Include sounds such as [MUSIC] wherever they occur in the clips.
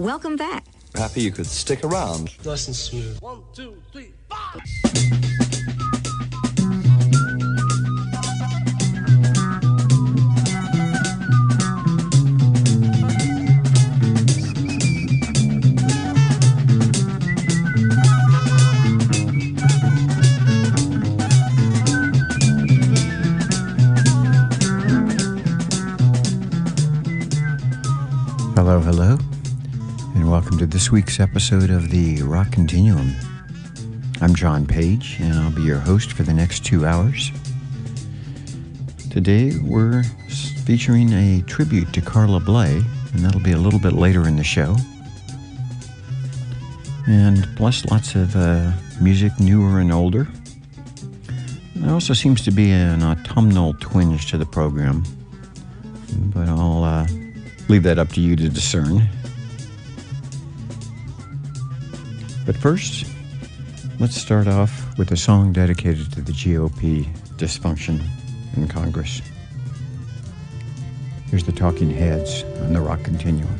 Welcome back. Happy you could stick around. Nice and smooth. One, two, three, four. To this week's episode of the Rock Continuum. I'm John Page, and I'll be your host for the next two hours. Today, we're featuring a tribute to Carla Bley, and that'll be a little bit later in the show. And plus, lots of uh, music newer and older. There also seems to be an autumnal twinge to the program, but I'll uh, leave that up to you to discern. But first, let's start off with a song dedicated to the GOP dysfunction in Congress. Here's the Talking Heads on the Rock Continuum.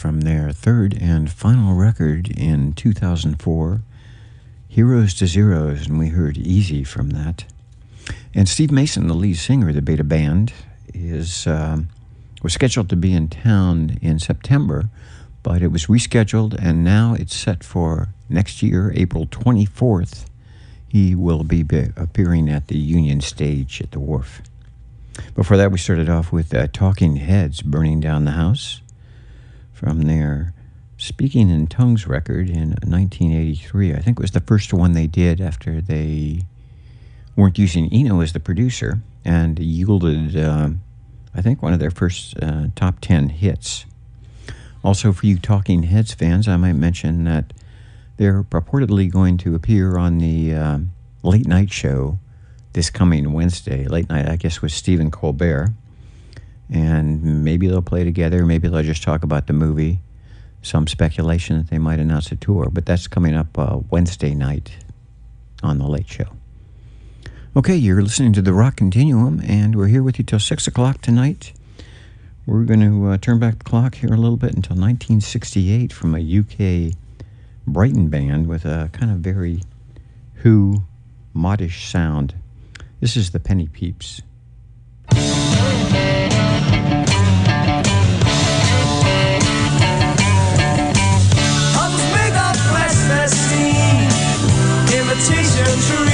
From their third and final record in 2004, Heroes to Zeros, and we heard Easy from that. And Steve Mason, the lead singer of the Beta Band, is um, was scheduled to be in town in September, but it was rescheduled, and now it's set for next year, April 24th. He will be, be appearing at the Union Stage at the Wharf. Before that, we started off with uh, Talking Heads, Burning Down the House from their Speaking in Tongues record in 1983. I think it was the first one they did after they weren't using Eno as the producer and yielded, um, I think, one of their first uh, top 10 hits. Also, for you Talking Heads fans, I might mention that they're purportedly going to appear on the uh, late night show this coming Wednesday. Late night, I guess, with Stephen Colbert and maybe they'll play together. Maybe they'll just talk about the movie. Some speculation that they might announce a tour, but that's coming up uh, Wednesday night on the Late Show. Okay, you're listening to the Rock Continuum, and we're here with you till six o'clock tonight. We're going to uh, turn back the clock here a little bit until 1968 from a UK Brighton band with a kind of very Who modish sound. This is the Penny Peeps. Of the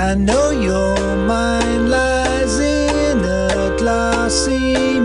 I know your mind lies in a glossy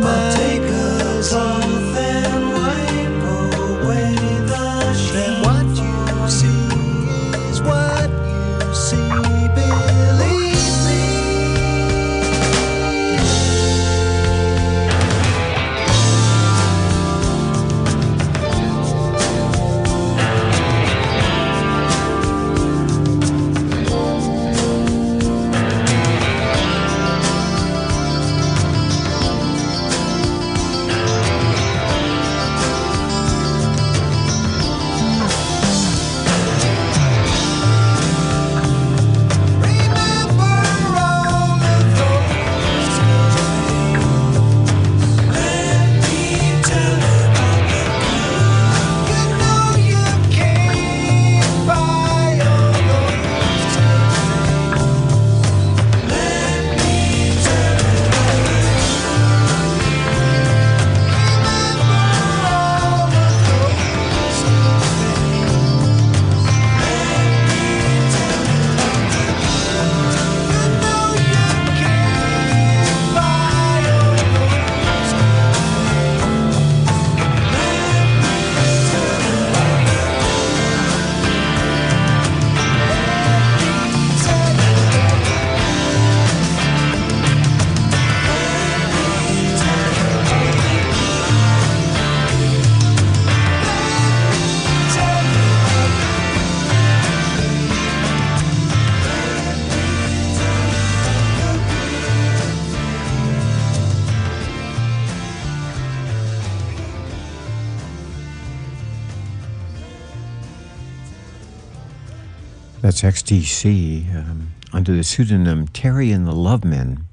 XTC um, under the pseudonym Terry and the Lovemen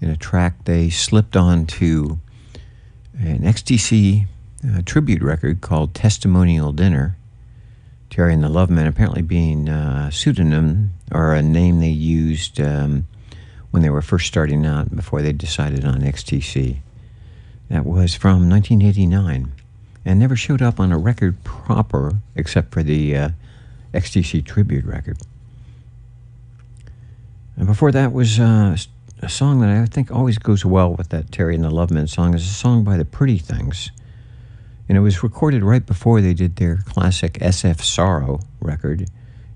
in a track they slipped onto an XTC uh, tribute record called Testimonial Dinner. Terry and the Lovemen apparently being uh, a pseudonym or a name they used um, when they were first starting out before they decided on XTC. That was from 1989 and never showed up on a record proper except for the uh, XTC tribute record. And before that was uh, a song that I think always goes well with that Terry and the Lovemen song. is a song by the Pretty Things. And it was recorded right before they did their classic SF Sorrow record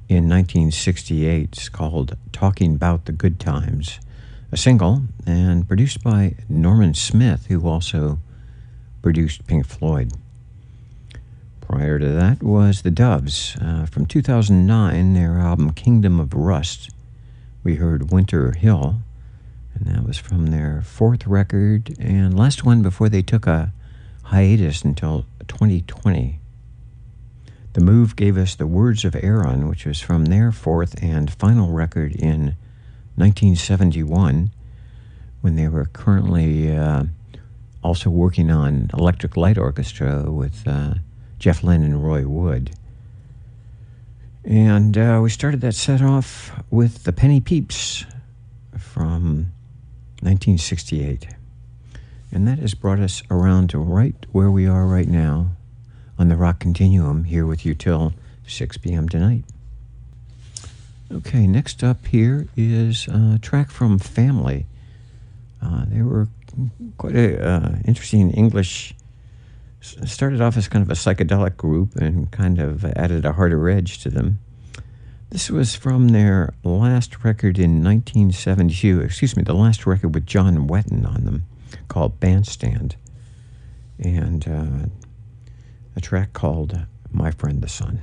in 1968. It's called Talking About the Good Times, a single, and produced by Norman Smith, who also produced Pink Floyd. Prior to that was the Doves uh, from 2009, their album Kingdom of Rust. We heard Winter Hill, and that was from their fourth record and last one before they took a hiatus until 2020. The move gave us The Words of Aaron, which was from their fourth and final record in 1971, when they were currently uh, also working on Electric Light Orchestra with uh, Jeff Lynne and Roy Wood. And uh, we started that set off with the Penny Peeps from 1968. And that has brought us around to right where we are right now on the rock continuum here with you till 6 p.m. tonight. Okay, next up here is a track from Family. Uh, they were quite an uh, interesting English started off as kind of a psychedelic group and kind of added a harder edge to them. This was from their last record in 1972, excuse me, the last record with John Wetton on them called Bandstand, and uh, a track called My Friend the Sun.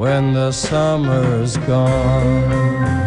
When the summer's gone?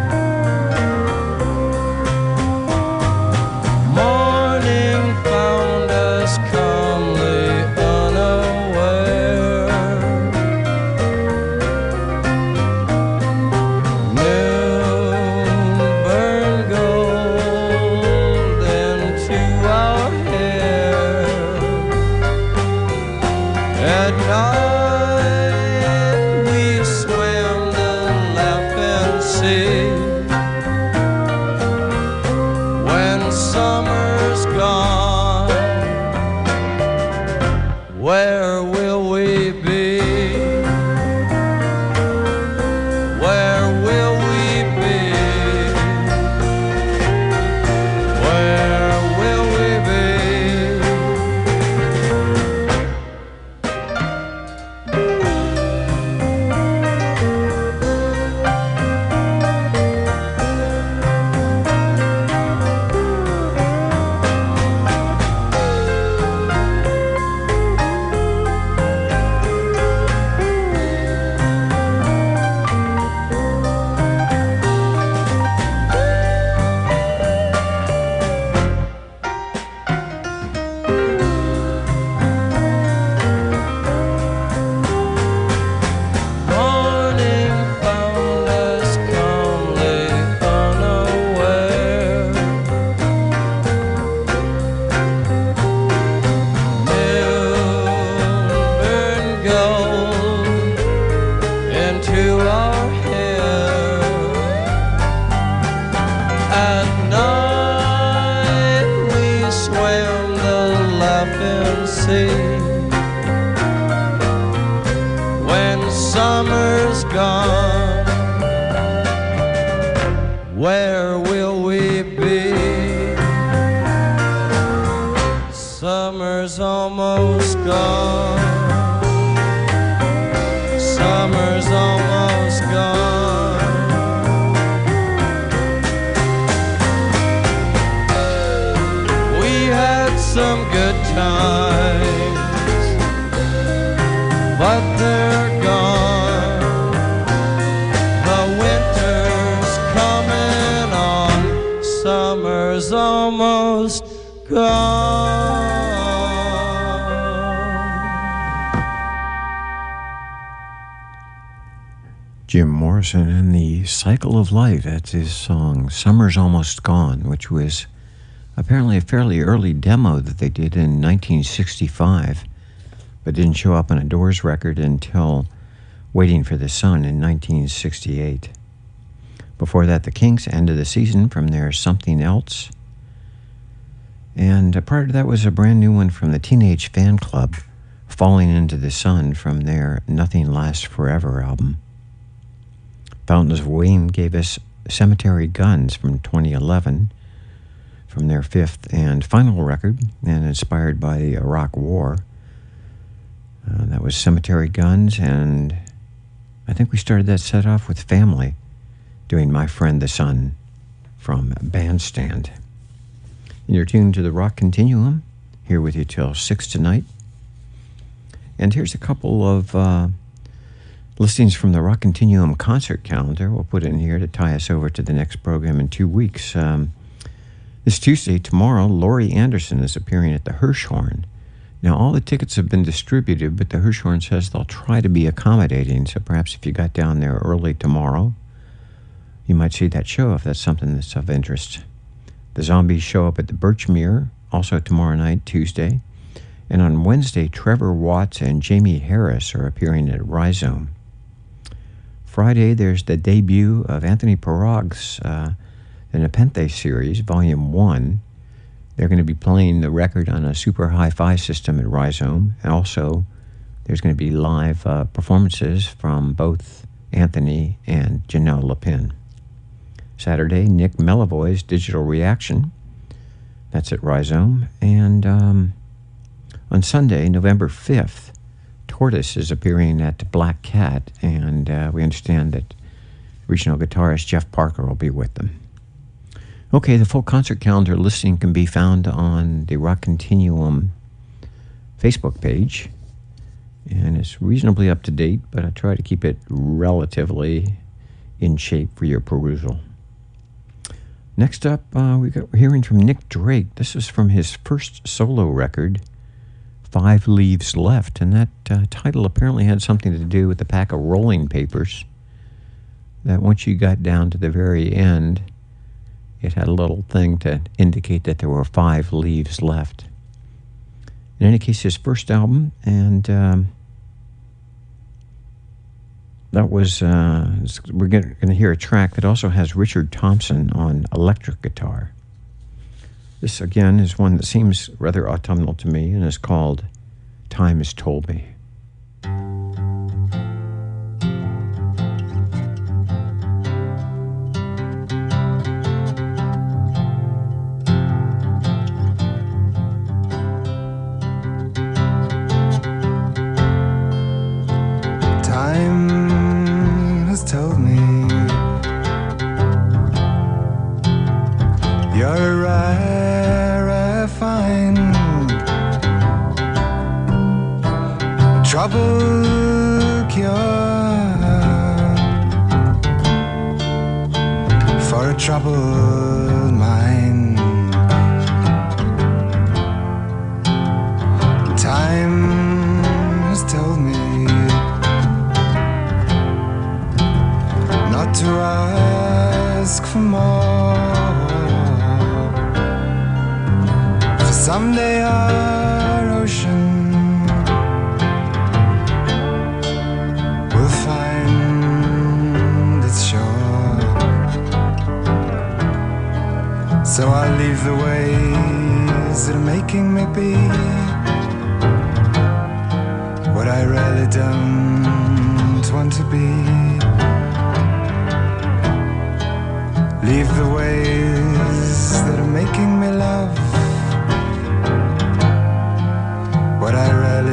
Cycle of Life. That's his song, Summer's Almost Gone, which was apparently a fairly early demo that they did in 1965, but didn't show up on a Doors record until Waiting for the Sun in 1968. Before that, the Kinks ended the season from their Something Else. And prior to that was a brand new one from the Teenage Fanclub, Falling into the Sun from their Nothing Lasts Forever album. Fountains of Wayne gave us Cemetery Guns from 2011 from their fifth and final record and inspired by the Iraq War. Uh, that was Cemetery Guns, and I think we started that set off with Family doing My Friend the Sun from Bandstand. And you're tuned to the Rock Continuum, here with you till 6 tonight. And here's a couple of uh, listings from the Rock Continuum concert calendar. We'll put it in here to tie us over to the next program in two weeks. Um, this Tuesday, tomorrow, Laurie Anderson is appearing at the Hirshhorn. Now, all the tickets have been distributed, but the Hirshhorn says they'll try to be accommodating. So perhaps if you got down there early tomorrow, you might see that show if that's something that's of interest. The Zombies show up at the Birchmere, also tomorrow night, Tuesday. And on Wednesday, Trevor Watts and Jamie Harris are appearing at Rhizome. Friday, there's the debut of Anthony Pirog's uh, the Nepenthe series, Volume 1. They're going to be playing the record on a super hi fi system at Rhizome. And also, there's going to be live uh, performances from both Anthony and Janel Leppin. Saturday, Nick Millevoi's Digital Reaction. That's at Rhizome. And um, on Sunday, November 5th, Tortoise is appearing at Black Cat, and uh, we understand that regional guitarist Jeff Parker will be with them. Okay, the full concert calendar listing can be found on the Rock Continuum Facebook page, and it's reasonably up to date, but I try to keep it relatively in shape for your perusal. Next up, uh, we got, we're hearing from Nick Drake. This is from his first solo record, Five Leaves Left, and that uh, title apparently had something to do with the pack of rolling papers. That once you got down to the very end, it had a little thing to indicate that there were five leaves left. In any case, his first album, and um, that was, uh, we're going to hear a track that also has Richard Thompson on electric guitar. This, again, is one that seems rather autumnal to me and is called Time Has Told Me.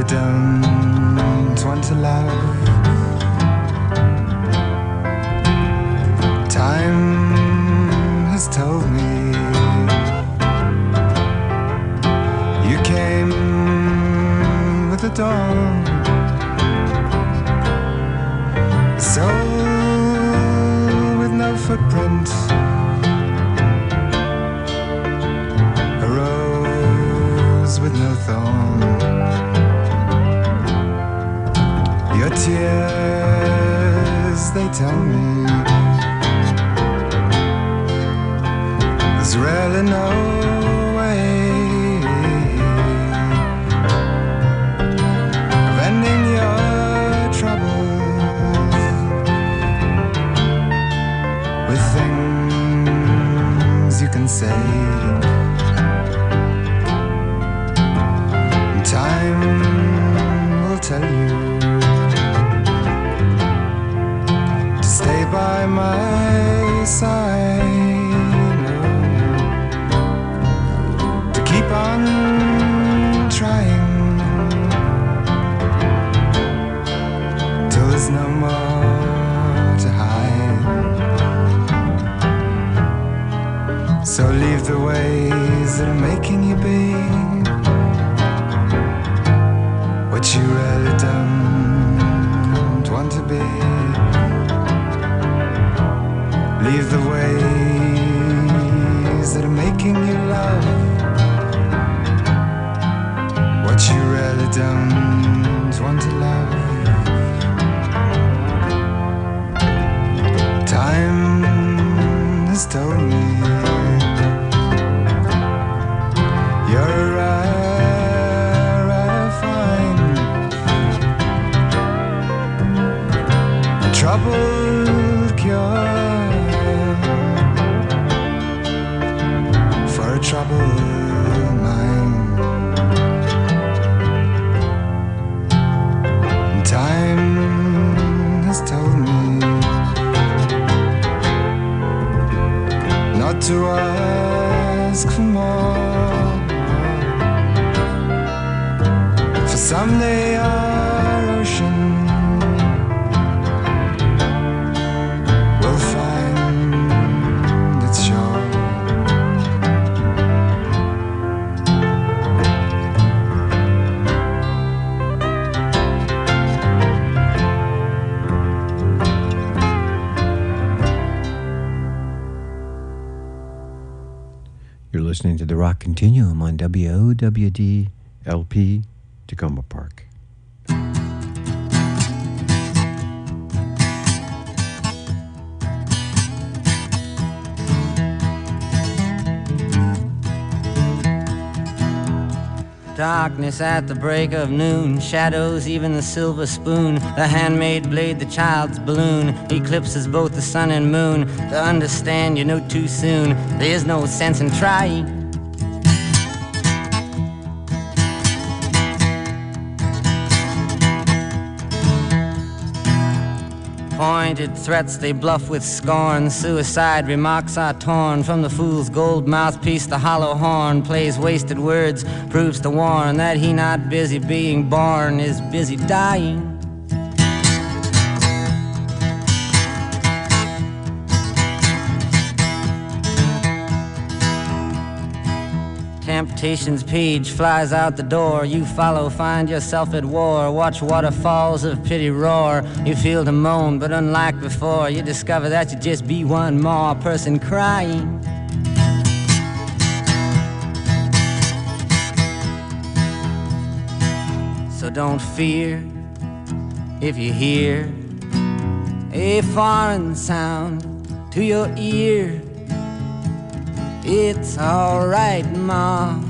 I WOWD LP Takoma Park. Darkness at the break of noon, shadows, even the silver spoon, the handmade blade, the child's balloon, eclipses both the sun and moon. To understand, you know too soon, there's no sense in trying. Pointed threats they bluff with scorn. Suicide remarks are torn from the fool's gold mouthpiece. The hollow horn plays wasted words, proves to warn that he not busy being born is busy dying. Page flies out the door. You follow, find yourself at war. Watch waterfalls of pity roar. You feel to moan, but unlike before, you discover that you just be one more person crying. So don't fear if you hear a foreign sound to your ear. It's alright, Ma.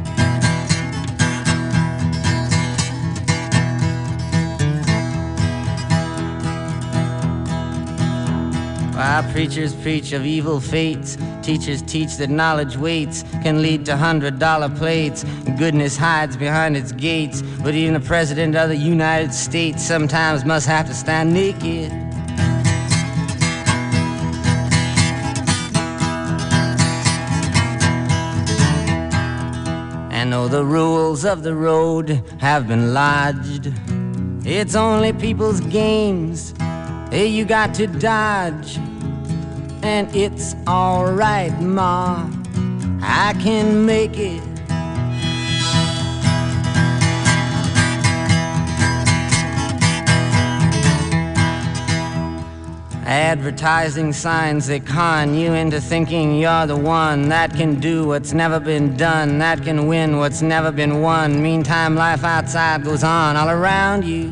While preachers preach of evil fates, teachers teach that knowledge waits can lead to hundred dollar plates. Goodness hides behind its gates, but even the president of the United States sometimes must have to stand naked. And though the rules of the road have been lodged, it's only people's games Hey, you got to dodge. And it's alright, Ma. I can make it. Advertising signs that con you into thinking you're the one that can do what's never been done, that can win what's never been won. Meantime, life outside goes on all around you.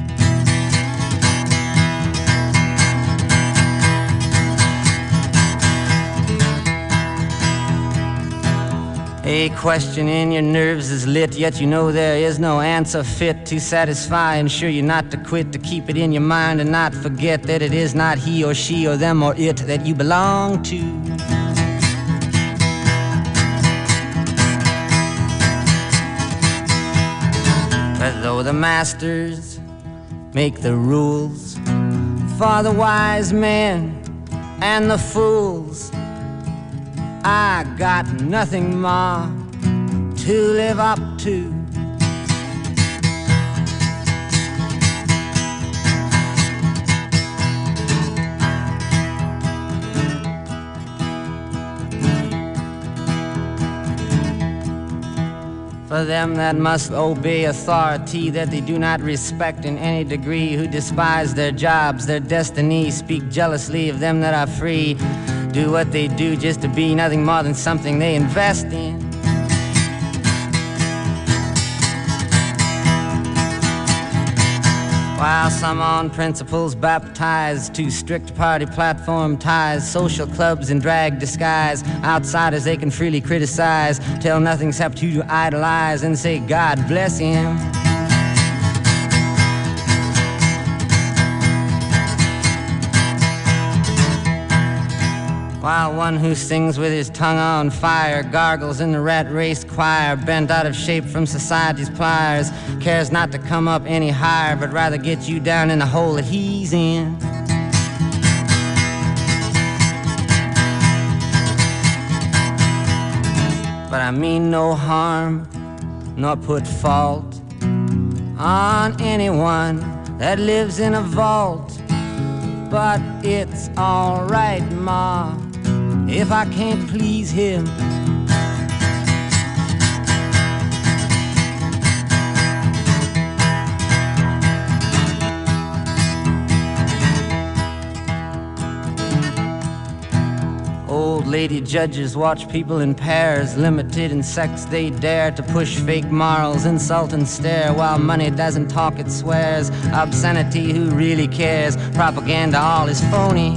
A question in your nerves is lit, yet you know there is no answer fit to satisfy. Ensure you not to quit, to keep it in your mind and not forget that it is not he or she or them or it that you belong to. But though the masters make the rules for the wise men and the fools, I got nothing more to live up to. For them that must obey authority that they do not respect in any degree, who despise their jobs, their destiny, speak jealously of them that are free, do what they do just to be nothing more than something they invest in. While some on principles baptized to strict party platform ties, social clubs in drag disguise, outsiders they can freely criticize, tell nothing except to idolize and say, God bless him. While one who sings with his tongue on fire gargles in the rat race choir, bent out of shape from society's pliers, cares not to come up any higher, but rather get you down in the hole that he's in. But I mean no harm, nor put fault on anyone that lives in a vault. But it's alright, Ma, if I can't please him. Old lady judges watch people in pairs, limited in sex they dare to push fake morals, insult and stare while money doesn't talk, it swears. Obscenity, who really cares? Propaganda, all is phony.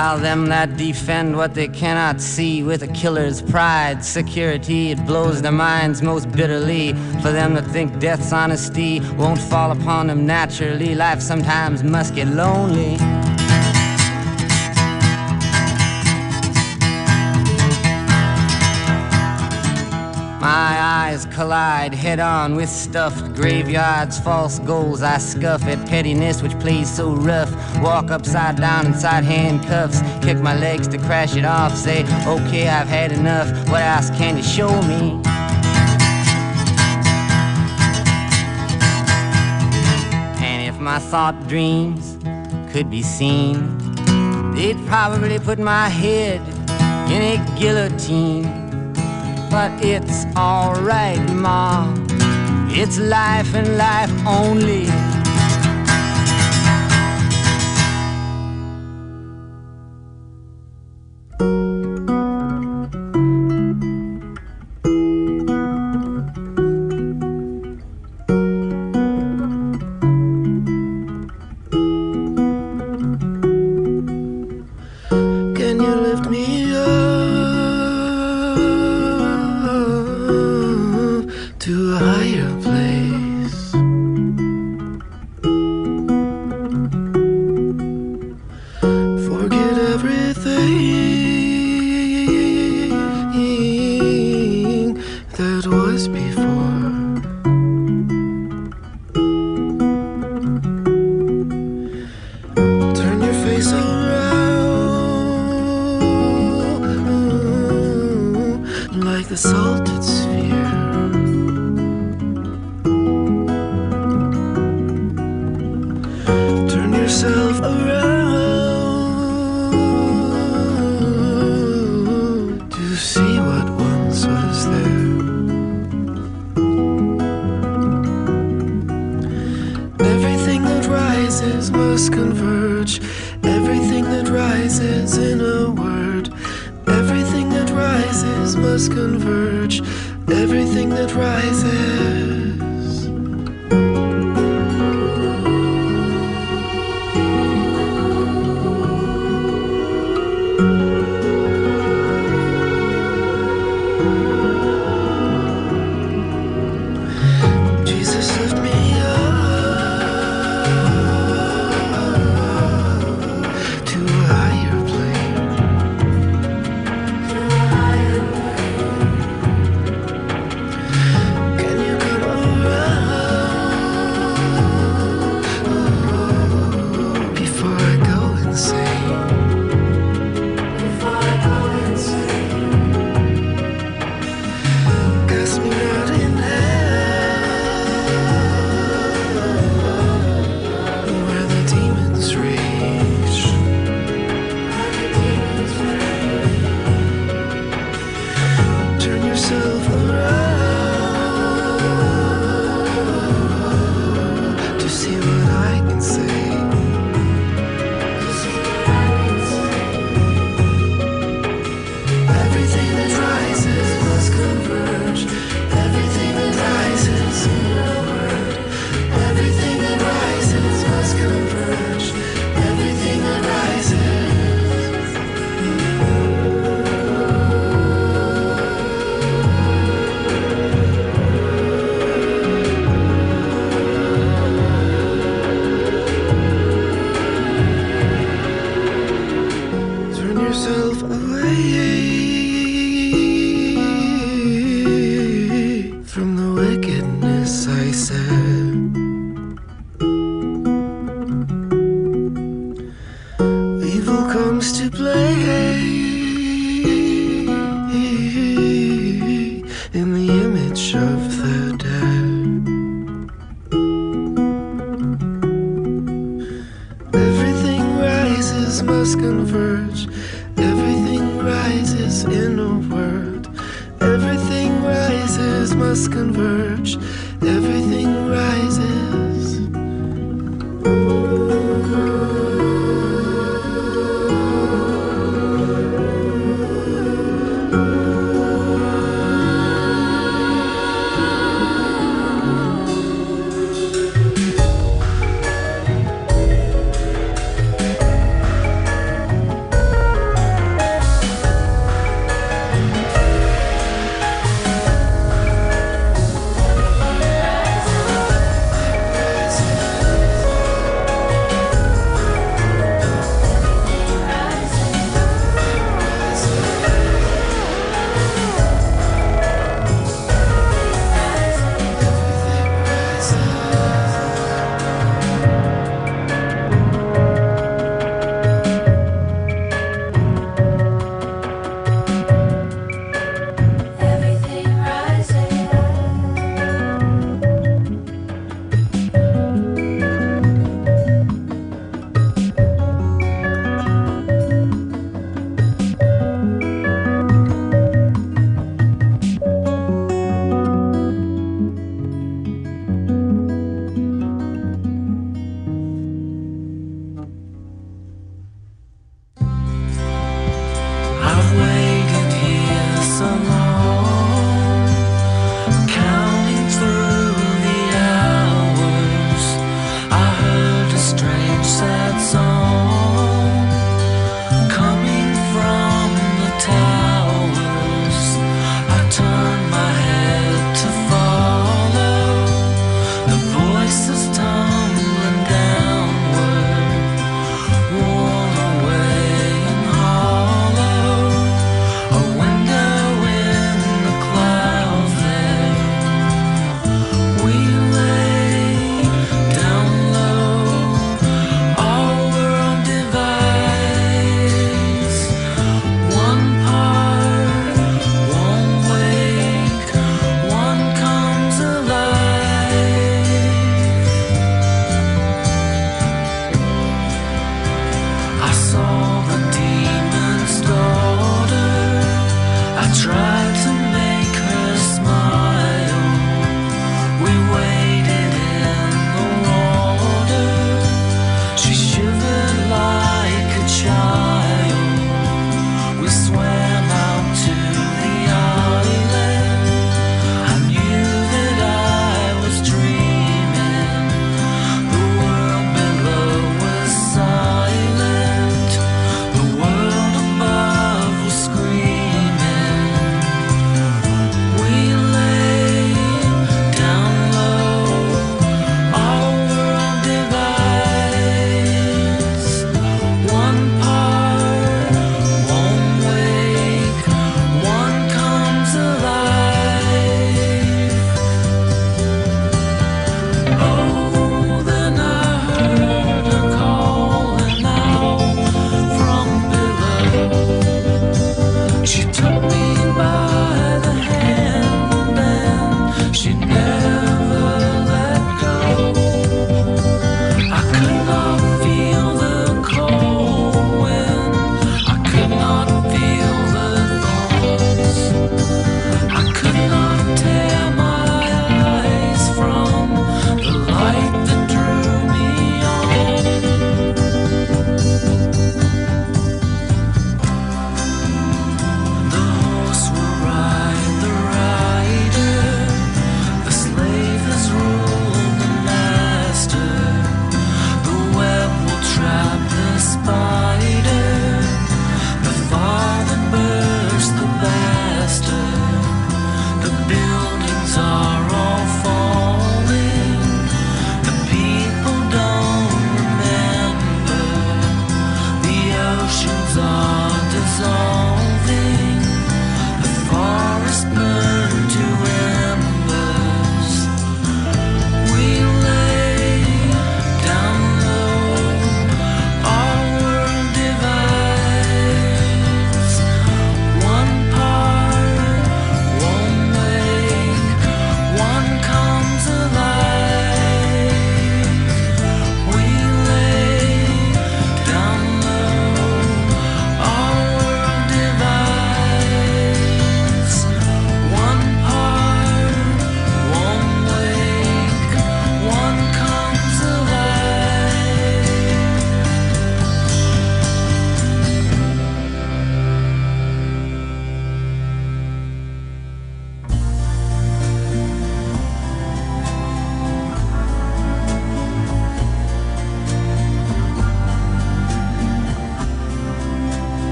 While them that defend what they cannot see with a killer's pride, security, it blows their minds most bitterly. For them that think death's honesty won't fall upon them naturally, life sometimes must get lonely. My eyes collide head on with stuffed graveyards, false goals. I scuff at pettiness which plays so rough. Walk upside down inside handcuffs, kick my legs to crash it off. Say, okay, I've had enough. What else can you show me? And if my thought dreams could be seen, they'd probably put my head in a guillotine but it's alright, Ma. It's life and life only.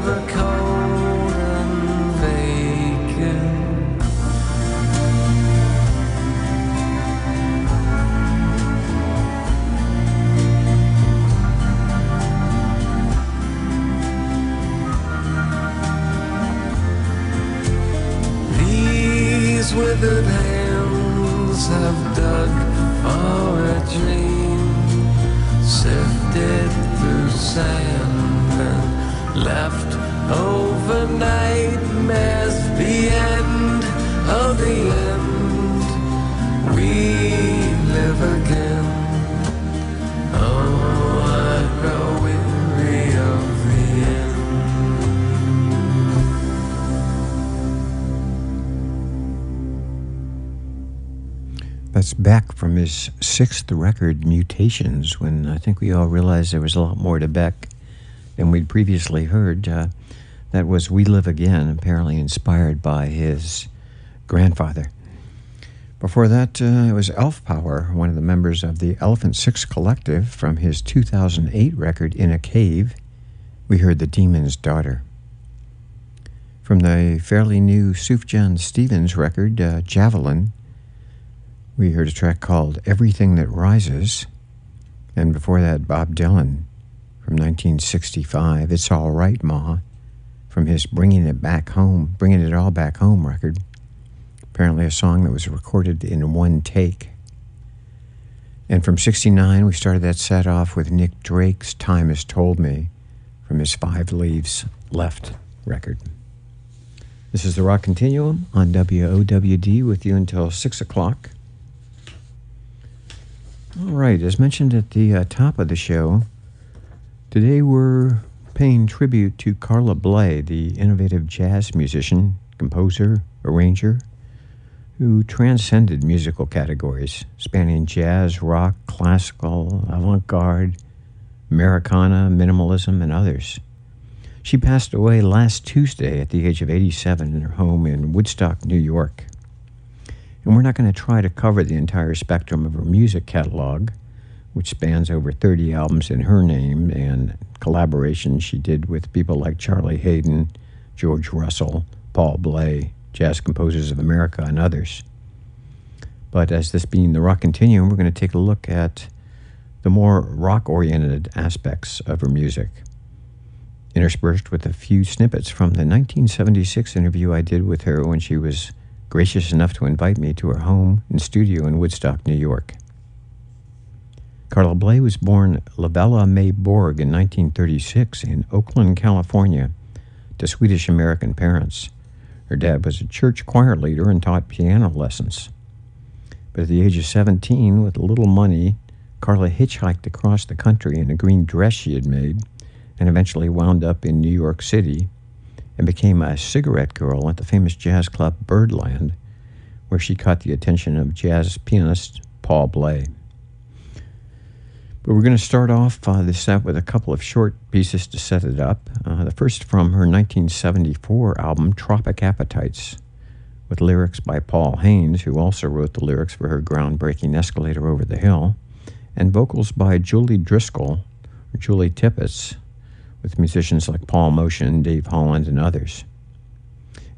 New, never cold from his sixth record, Mutations, when I think we all realized there was a lot more to Beck than we'd previously heard. Uh, that was We Live Again, apparently inspired by his grandfather. Before that, uh, it was Elf Power, one of the members of the Elephant Six Collective, from his 2008 record, In a Cave. We heard The Demon's Daughter. From the fairly new Sufjan Stevens record, uh, Javelin, we heard a track called Everything That Rises. And before that, Bob Dylan from 1965, It's All Right, Ma, from his Bringing It Back Home, Bringing It All Back Home record. Apparently, a song that was recorded in one take. And from 69, we started that set off with Nick Drake's Time Has Told Me from his Five Leaves Left record. This is the Rock Continuum on WOWD with you until 6 o'clock. All right, as mentioned at the uh, top of the show, today we're paying tribute to Carla Bley, the innovative jazz musician, composer, arranger, who transcended musical categories spanning jazz, rock, classical, avant garde, Americana, minimalism, and others. She passed away last Tuesday at the age of 87 in her home in Woodstock, New York. And we're not going to try to cover the entire spectrum of her music catalog, which spans over 30 albums in her name and collaborations she did with people like Charlie Haden, George Russell, Paul Bley, Jazz Composers of America, and others. But as this being the Rock Continuum, we're going to take a look at the more rock oriented aspects of her music, interspersed with a few snippets from the 1976 interview I did with her when she was gracious enough to invite me to her home and studio in Woodstock, New York. Carla Bley was born Lovella May Borg in 1936 in Oakland, California, to Swedish American parents. Her dad was a church choir leader and taught piano lessons. But at the age of 17, with little money, Carla hitchhiked across the country in a green dress she had made and eventually wound up in New York City and became a cigarette girl at the famous jazz club Birdland, where she caught the attention of jazz pianist Paul Bley. But we're going to start off uh, this set with a couple of short pieces to set it up. Uh, the first from her 1974 album, Tropic Appetites, with lyrics by Paul Haines, who also wrote the lyrics for her groundbreaking Escalator Over the Hill, and vocals by Julie Driscoll, Julie Tippett, with musicians like Paul Motian, Dave Holland, and others.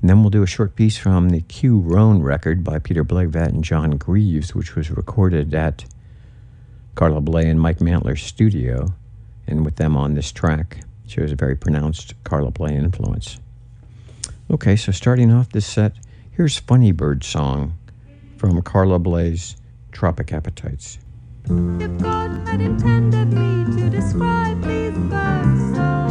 And then we'll do a short piece from the Kew. Rhone. record by Peter Blegvad and John Greaves, which was recorded at Carla Bley and Mike Mantler's studio, and with them on this track shows a very pronounced Carla Bley influence. Okay, so starting off this set, here's Funny Bird Song from Carla Bley's Tropic Appetites. If God had intended me to describe these birds so,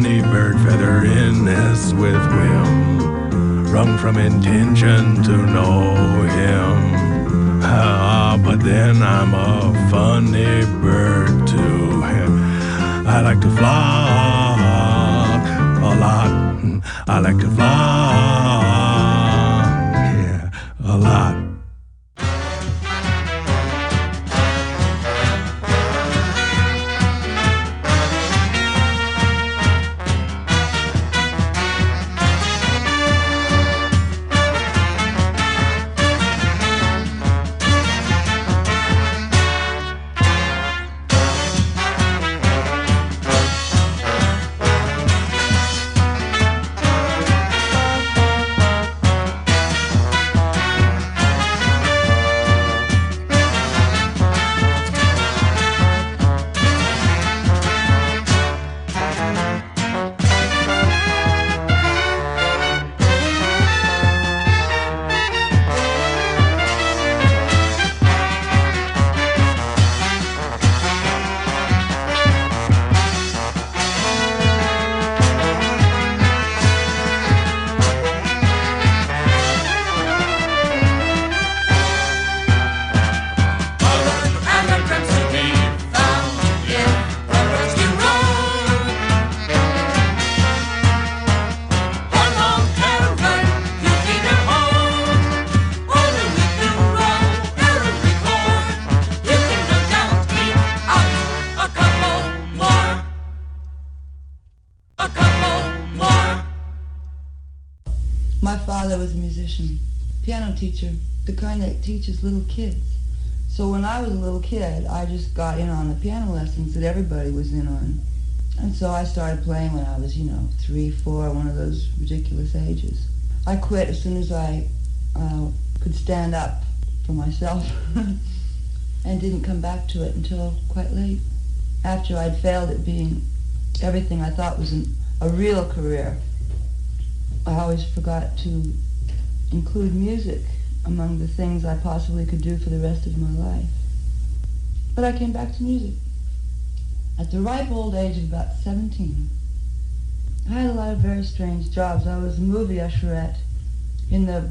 funny bird, feather in nest with whim, wrung from intention to know him. Ah, but then I'm a funny bird too. I like to flock a lot. I like to flock, that teaches little kids. So when I was a little kid, I just got in on the piano lessons that everybody was in on. And so I started playing when I was, you know, three, four, one of those ridiculous ages. I quit as soon as I uh, could stand up for myself [LAUGHS] and didn't come back to it until quite late. After I'd failed at being everything I thought was an, a real career, I always forgot to include music among the things I possibly could do for the rest of my life. But I came back to music. At the ripe old age of about 17, I had a lot of very strange jobs. I was a movie usherette in the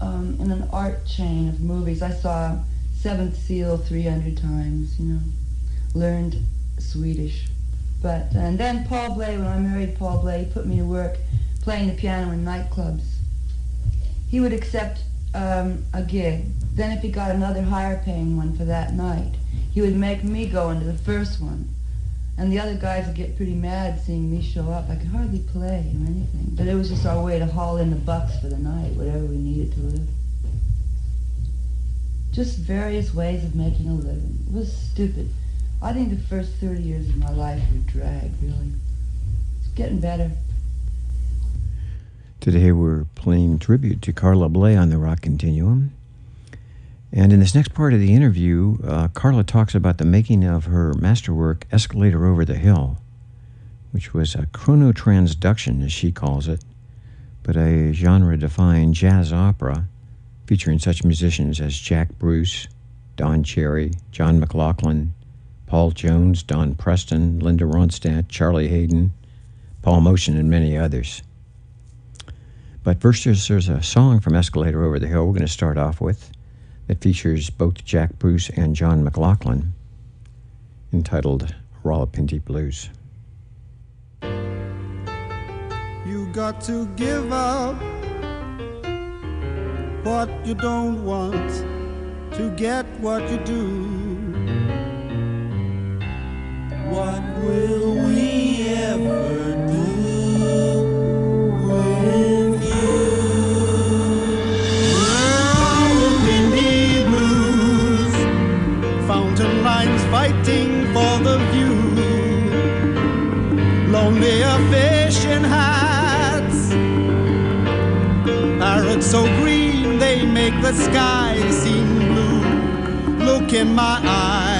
um, in an art chain of movies. I saw Seventh Seal 300 times, you know, learned Swedish. But and then Paul Bley, when I married Paul Bley, he put me to work playing the piano in nightclubs. He would accept um, a gig. Then if he got another higher paying one for that night, he would make me go into the first one. And the other guys would get pretty mad seeing me show up. I could hardly play or anything. But it was just our way to haul in the bucks for the night, whatever we needed to live. Just various ways of making a living. It was stupid. I think the first 30 years of my life were drag, really. It's getting better. Today we're playing tribute to Carla Bley on the Rock Continuum. And in this next part of the interview, uh, Carla talks about the making of her masterwork, Escalator Over the Hill, which was a chronotransduction, as she calls it, but a genre defined jazz opera featuring such musicians as Jack Bruce, Don Cherry, John McLaughlin, Paul Jones, Don Preston, Linda Ronstadt, Charlie Haden, Paul Motian, and many others. But first, there's, there's a song from Escalator Over the Hill we're going to start off with that features both Jack Bruce and John McLaughlin entitled Rawalpindi Blues. You got to give up what you don't want to get what you do. What will we Fish in hats, parrots so green they make the sky seem blue. Look in my eyes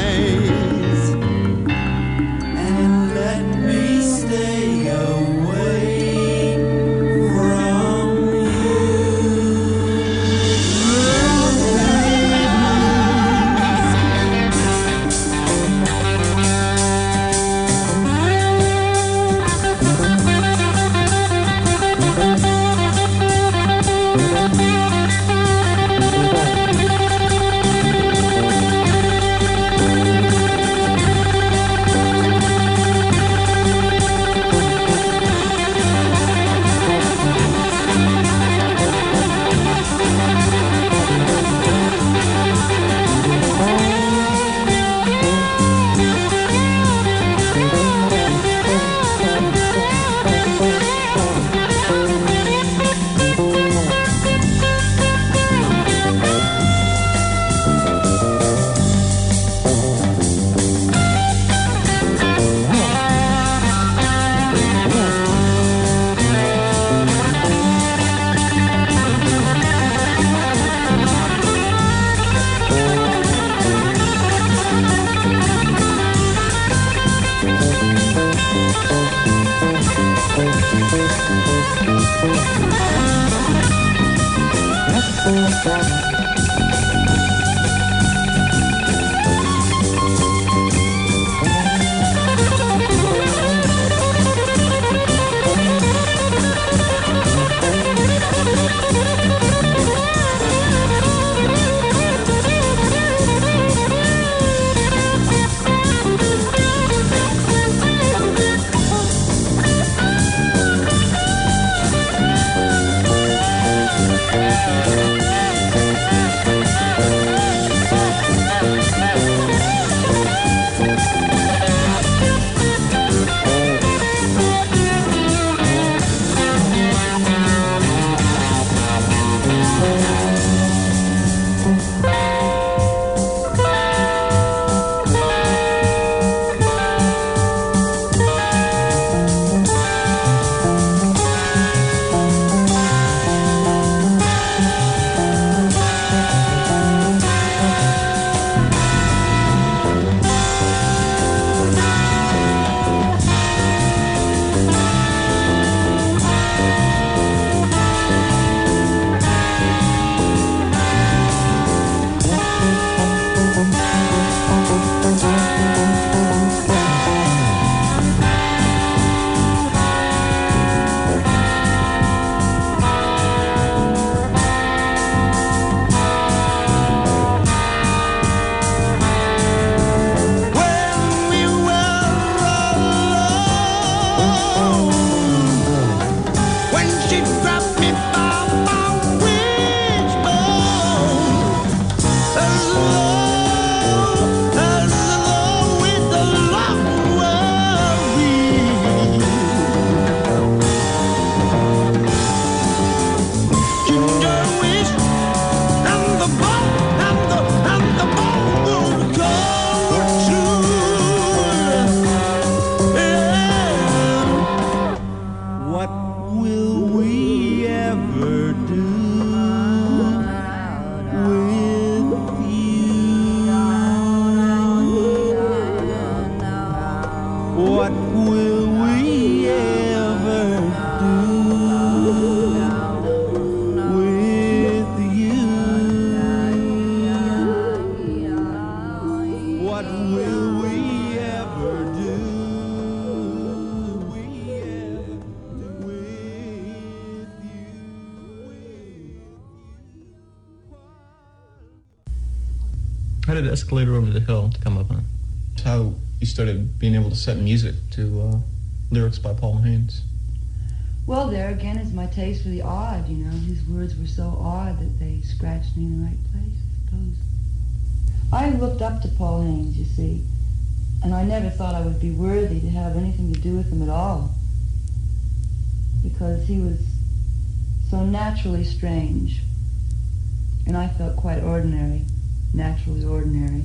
Escalator Over the Hill to come up on? How you started being able to set music to uh, lyrics by Paul Haines. Well, there again is my taste for the odd, you know. His words were so odd that they scratched me in the right place, I suppose. I looked up to Paul Haines, you see, and I never thought I would be worthy to have anything to do with him at all. Because he was so naturally strange. And I felt quite ordinary, naturally ordinary.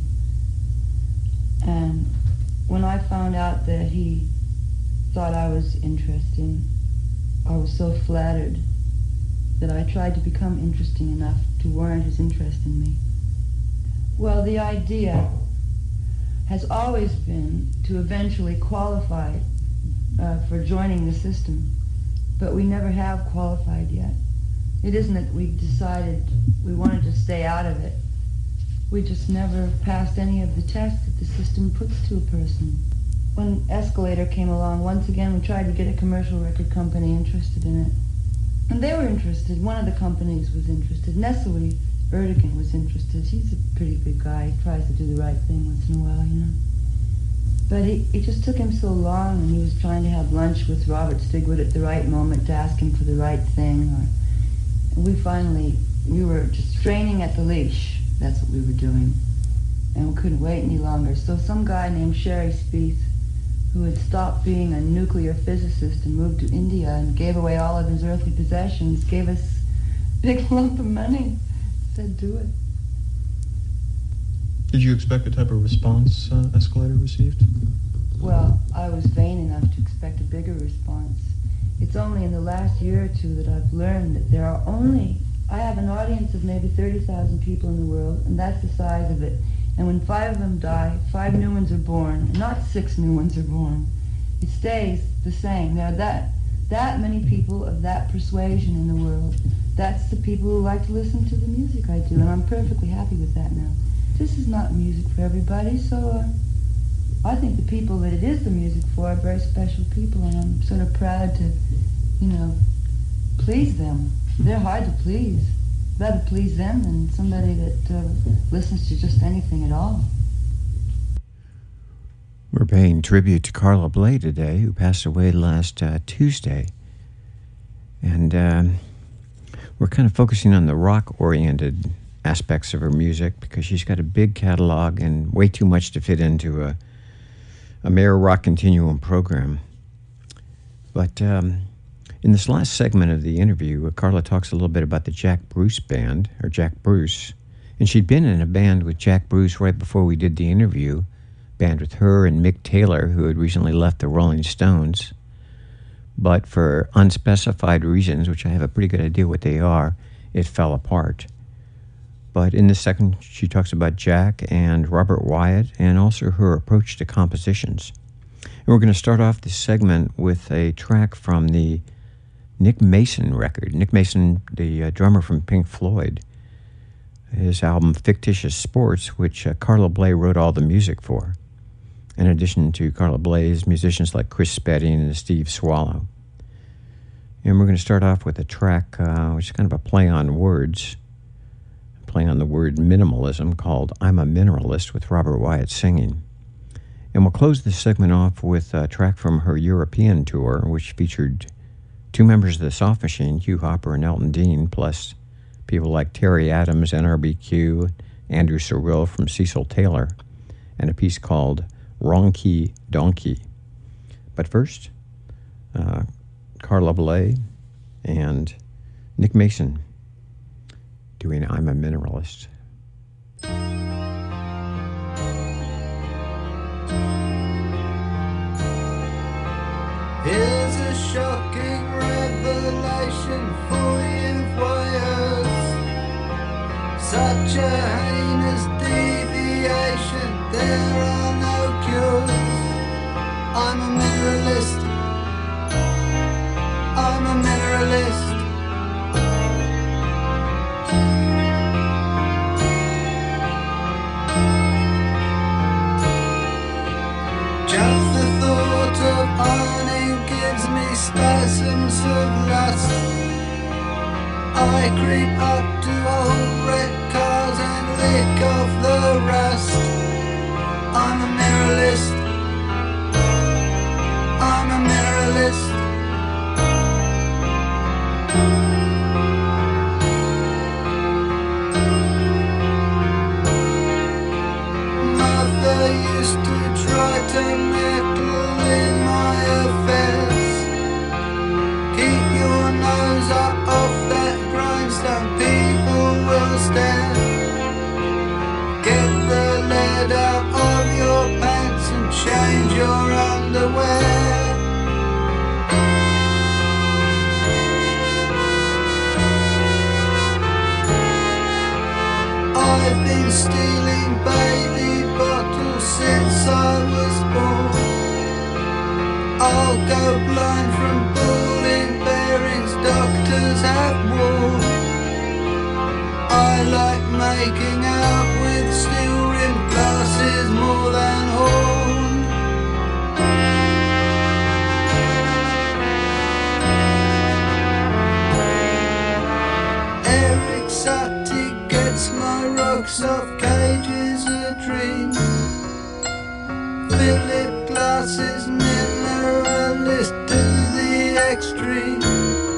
And when I found out that he thought I was interesting, I was so flattered that I tried to become interesting enough to warrant his interest in me. Well, the idea has always been to eventually qualify uh, for joining the system, but we never have qualified yet. It isn't that we decided we wanted to stay out of it. We just never passed any of the tests that the system puts to a person. When Escalator came along, once again we tried to get a commercial record company interested in it. And they were interested. One of the companies was interested. Nesuhi Ertegun was interested. He's a pretty good guy. He tries to do the right thing once in a while, you know. But he, it just took him so long, and he was trying to have lunch with Robert Stigwood at the right moment to ask him for the right thing. Or, we finally, we were just straining at the leash. That's what we were doing. And we couldn't wait any longer. So some guy named Sherry Spieth, who had stopped being a nuclear physicist and moved to India and gave away all of his earthly possessions, gave us a big [LAUGHS] lump of money. Said, do it. Did you expect the type of response uh, Escalator received? Well, I was vain enough to expect a bigger response. It's only in the last year or two that I've learned that there are only, I have an audience of maybe 30,000 people in the world, and that's the size of it. And when five of them die, five new ones are born, and not six new ones are born. It stays the same. There are that, that many people of that persuasion in the world. That's the people who like to listen to the music I do, and I'm perfectly happy with that now. This is not music for everybody, so uh, I think the people that it is the music for are very special people, and I'm sort of proud to, you know, please them. They're hard to please. Better please them than somebody that uh, listens to just anything at all. We're paying tribute to Carla Bley today, who passed away last uh, Tuesday. And um, we're kind of focusing on the rock oriented aspects of her music because she's got a big catalog and way too much to fit into a, a mere rock continuum program. But um, in this last segment of the interview, uh, Carla talks a little bit about the Jack Bruce band, or Jack Bruce. And she'd been in a band with Jack Bruce right before we did the interview, band with her and Mick Taylor, who had recently left the Rolling Stones. But for unspecified reasons, which I have a pretty good idea what they are, it fell apart. But in the second, she talks about Jack and Robert Wyatt and also her approach to compositions. And we're going to start off this segment with a track from the Nick Mason record. Nick Mason, the uh, drummer from Pink Floyd, his album Fictitious Sports, which uh, Carla Bley wrote all the music for. In addition to Carla Bley's musicians like Chris Spedding and Steve Swallow. And we're going to start off with a track uh, which is kind of a play on words playing on the word minimalism called I'm a Mineralist with Robert Wyatt singing. And we'll close this segment off with a track from her European tour, which featured two members of the Soft Machine, Hugh Hopper and Elton Dean, plus people like Terry Adams, NRBQ, Andrew Cyrille from Cecil Taylor, and a piece called Wrong Key Donkey. But first, uh, Carla Bley and Nick Mason doing I'm a Mineralist. Shocking revelation for you voyeurs. Such a heinous deviation, there are no cures. I'm a mineralist. I'm a mineralist. Spasms of lust. I creep up to old red cars and lick off the rust. I'm a mineralist. I'm a mineralist. Stealing baby bottles since I was born. I'll go blind from pulling bearings doctors have worn. I like making out with steel rimmed glasses more than horn. Rocks off cages a dream. Philip Glass is mineralist to the extreme.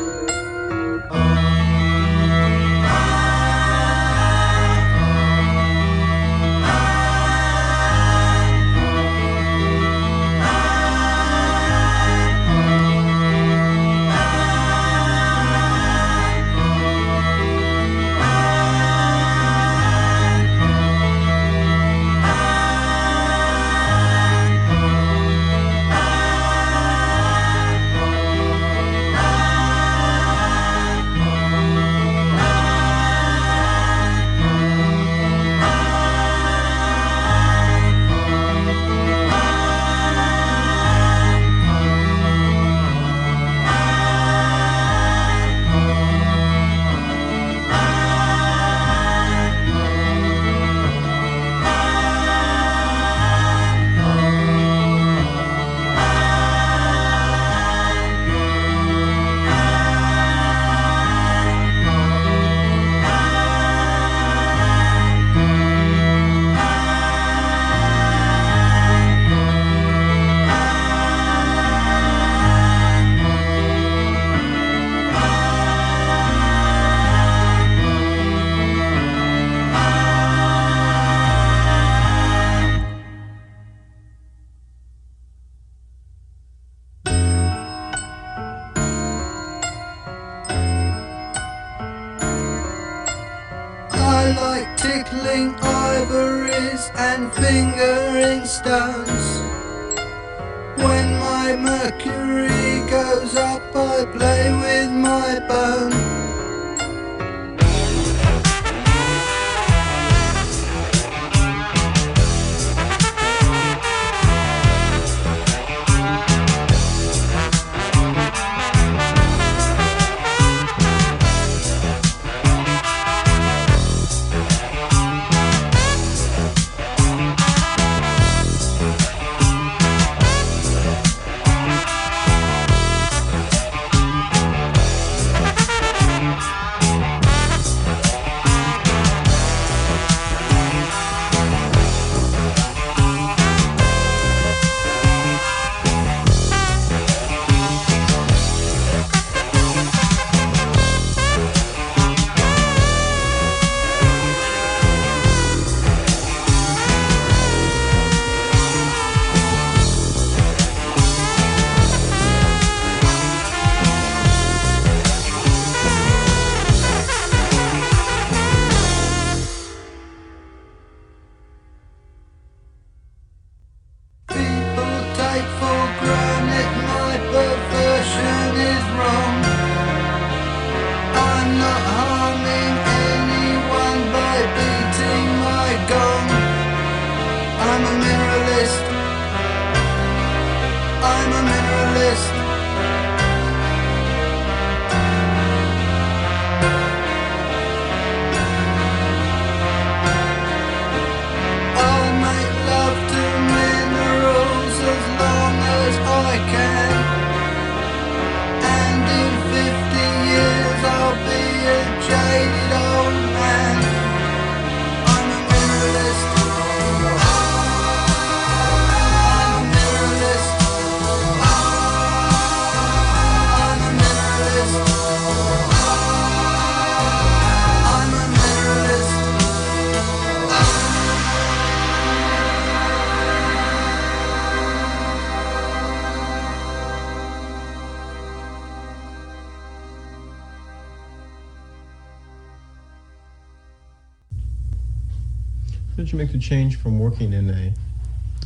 Change from working in a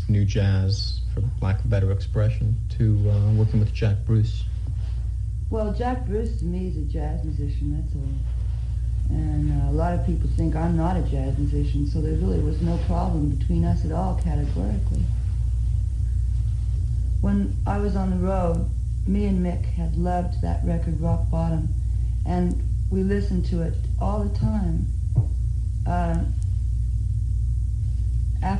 new jazz, for lack of better expression, to uh, working with Jack Bruce? Well, Jack Bruce to me is a jazz musician, that's all. And uh, a lot of people think I'm not a jazz musician, so there really was no problem between us at all, categorically. When I was on the road, me and Mick had loved that record, Rock Bottom, and we listened to it all the time. Uh,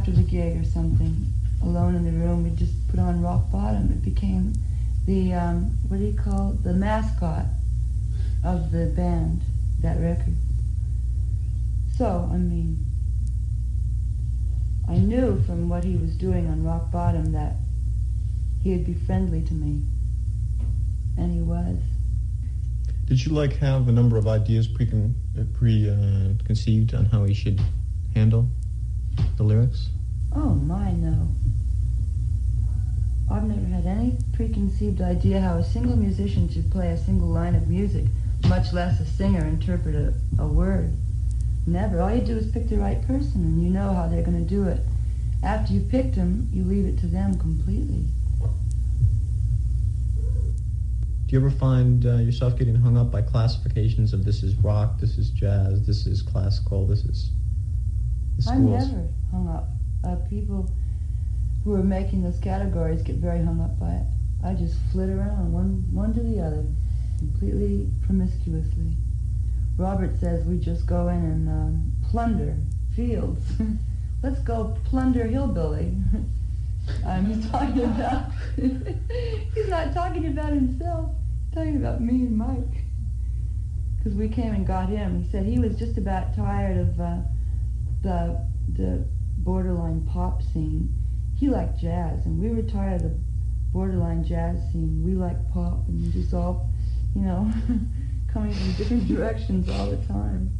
after the gig or something, alone in the room, we'd just put on Rock Bottom. It became the, um, what do you call it? The mascot of the band, that record. So, I mean, I knew from what he was doing on Rock Bottom that he'd be friendly to me. And he was. Did you like have a number of ideas pre pre uh, conceived on how he should handle the lyrics? Oh my, no. I've never had any preconceived idea how a single musician should play a single line of music, much less a singer interpret a, a word. Never. All you do is pick the right person and you know how they're going to do it. After you picked them, you leave it to them completely. Do you ever find uh, yourself getting hung up by classifications of this is rock, this is jazz, this is classical, this is the I'm never hung up. Uh, people who are making those categories get very hung up by it. I just flit around one one to the other, completely promiscuously. Robert says we just go in and um, plunder fields. [LAUGHS] Let's go plunder hillbilly. [LAUGHS] he's talking about. [LAUGHS] he's not talking about himself. He's talking about me and Mike. Because we came and got him. He said he was just about tired of uh, the the borderline pop scene. He liked jazz, and we were tired of the borderline jazz scene. We like pop, and just all, you know, [LAUGHS] coming from different [LAUGHS] directions all the time.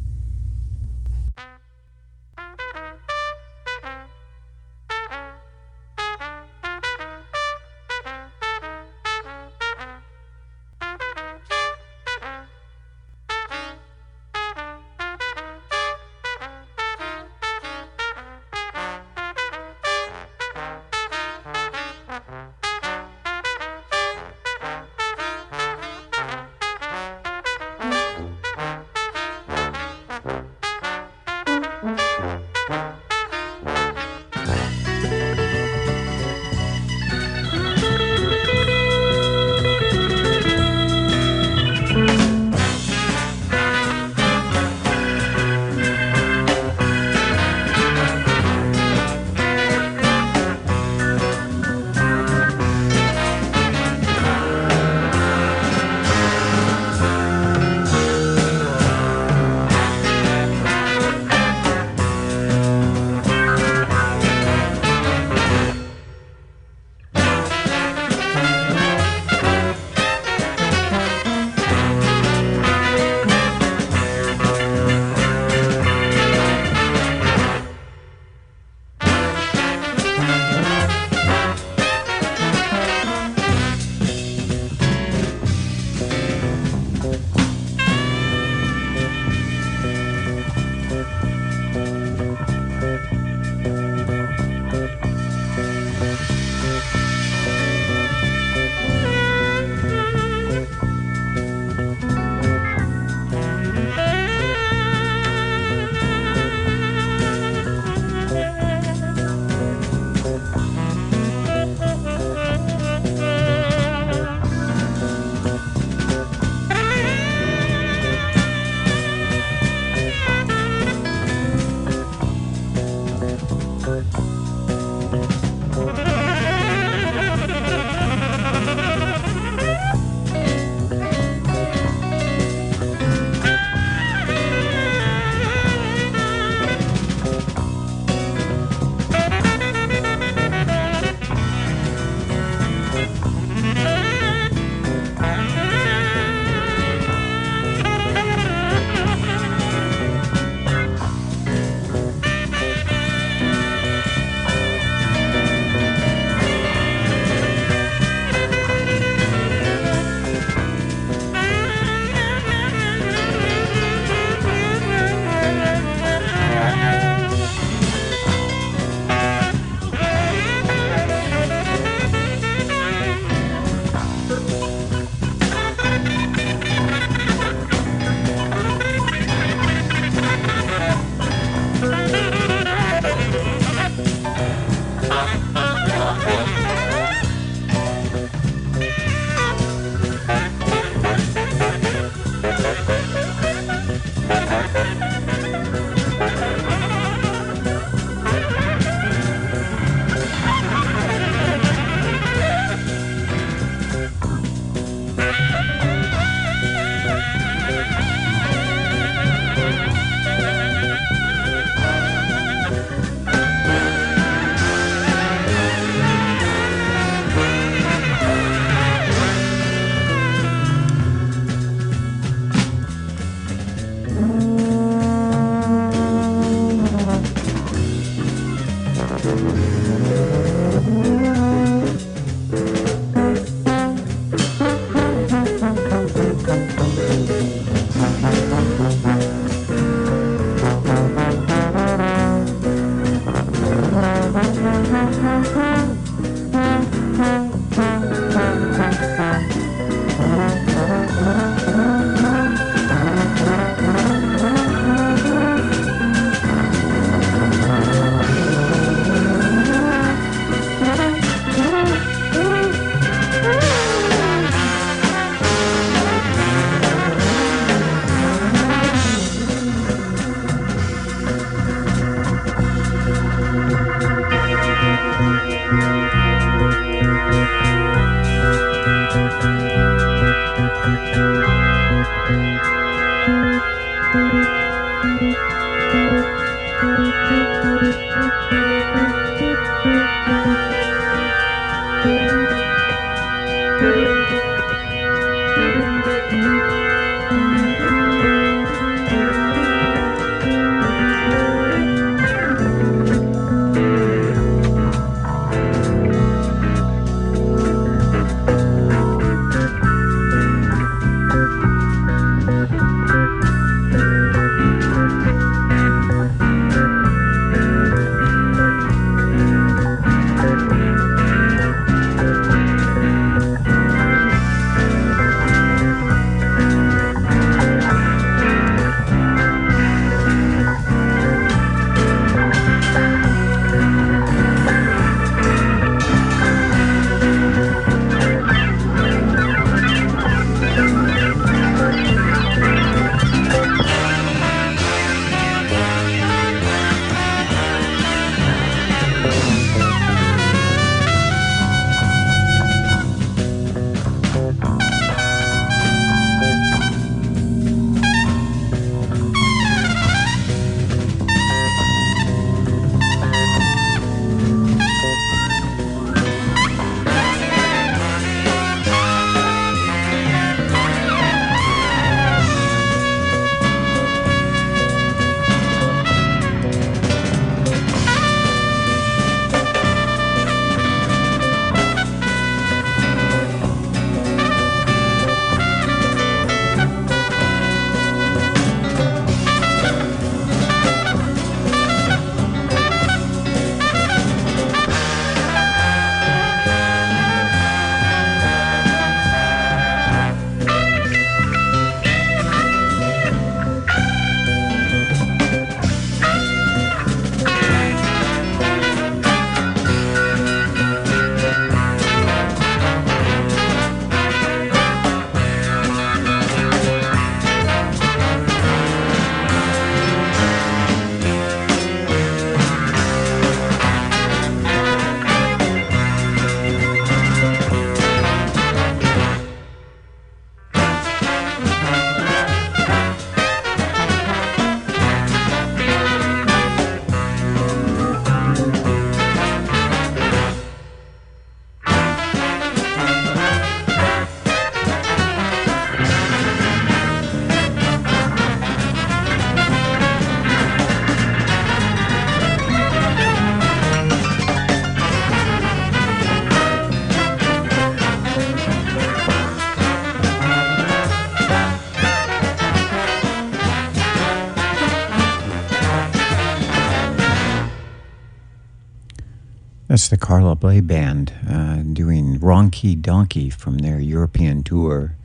Carla Bley Band uh, doing Wrong Key Donkey from their European tour,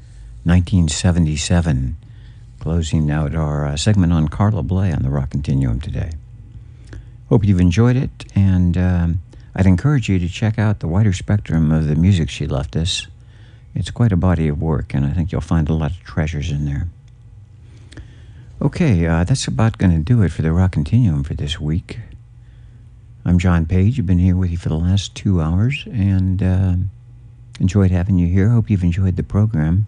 1977, closing out our uh, segment on Carla Bley on the Rock Continuum today. Hope you've enjoyed it, and um, I'd encourage you to check out the wider spectrum of the music she left us. It's quite a body of work, and I think you'll find a lot of treasures in there. Okay, uh, that's about going to do it for the Rock Continuum for this week. I'm John Page. I've been here with you for the last two hours and uh, enjoyed having you here. Hope you've enjoyed the program.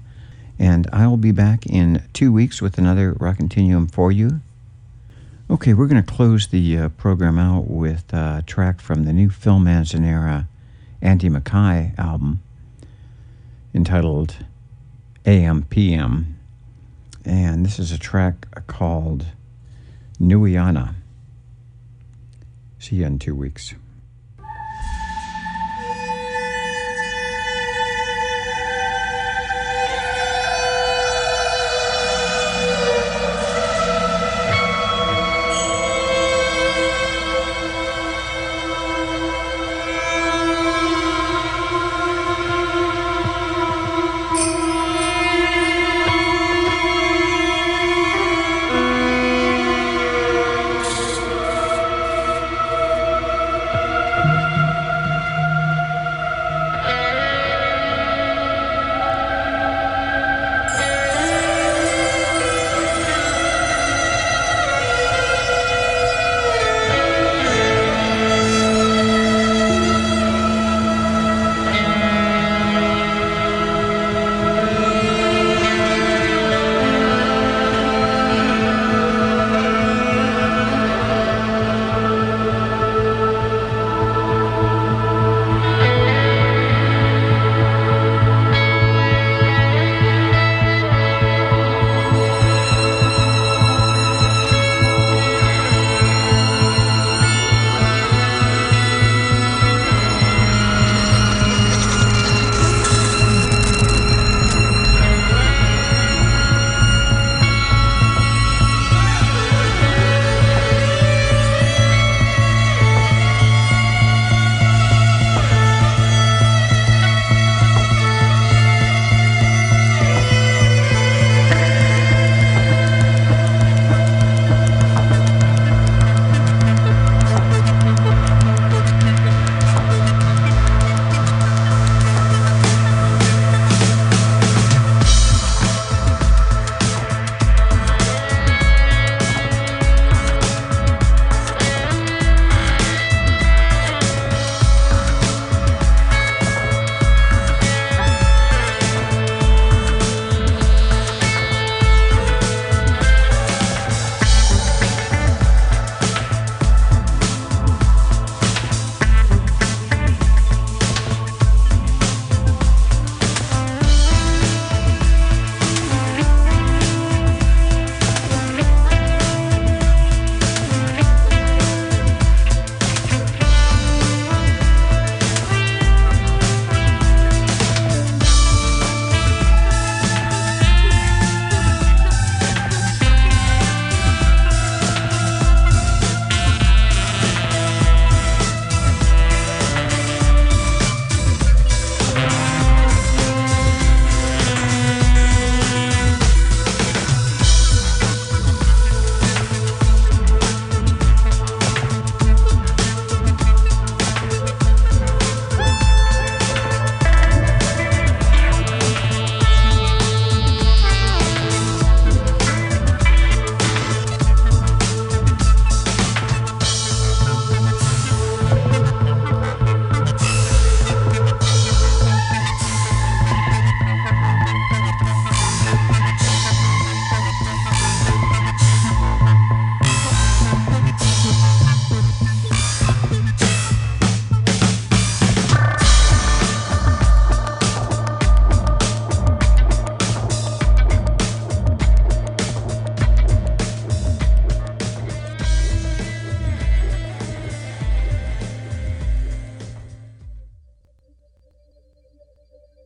And I'll be back in two weeks with another Rock Continuum for you. Okay, we're going to close the uh, program out with a track from the new Phil Manzanera Andy Mackay album entitled AMPM. And this is a track called Nuiana. See you in two weeks.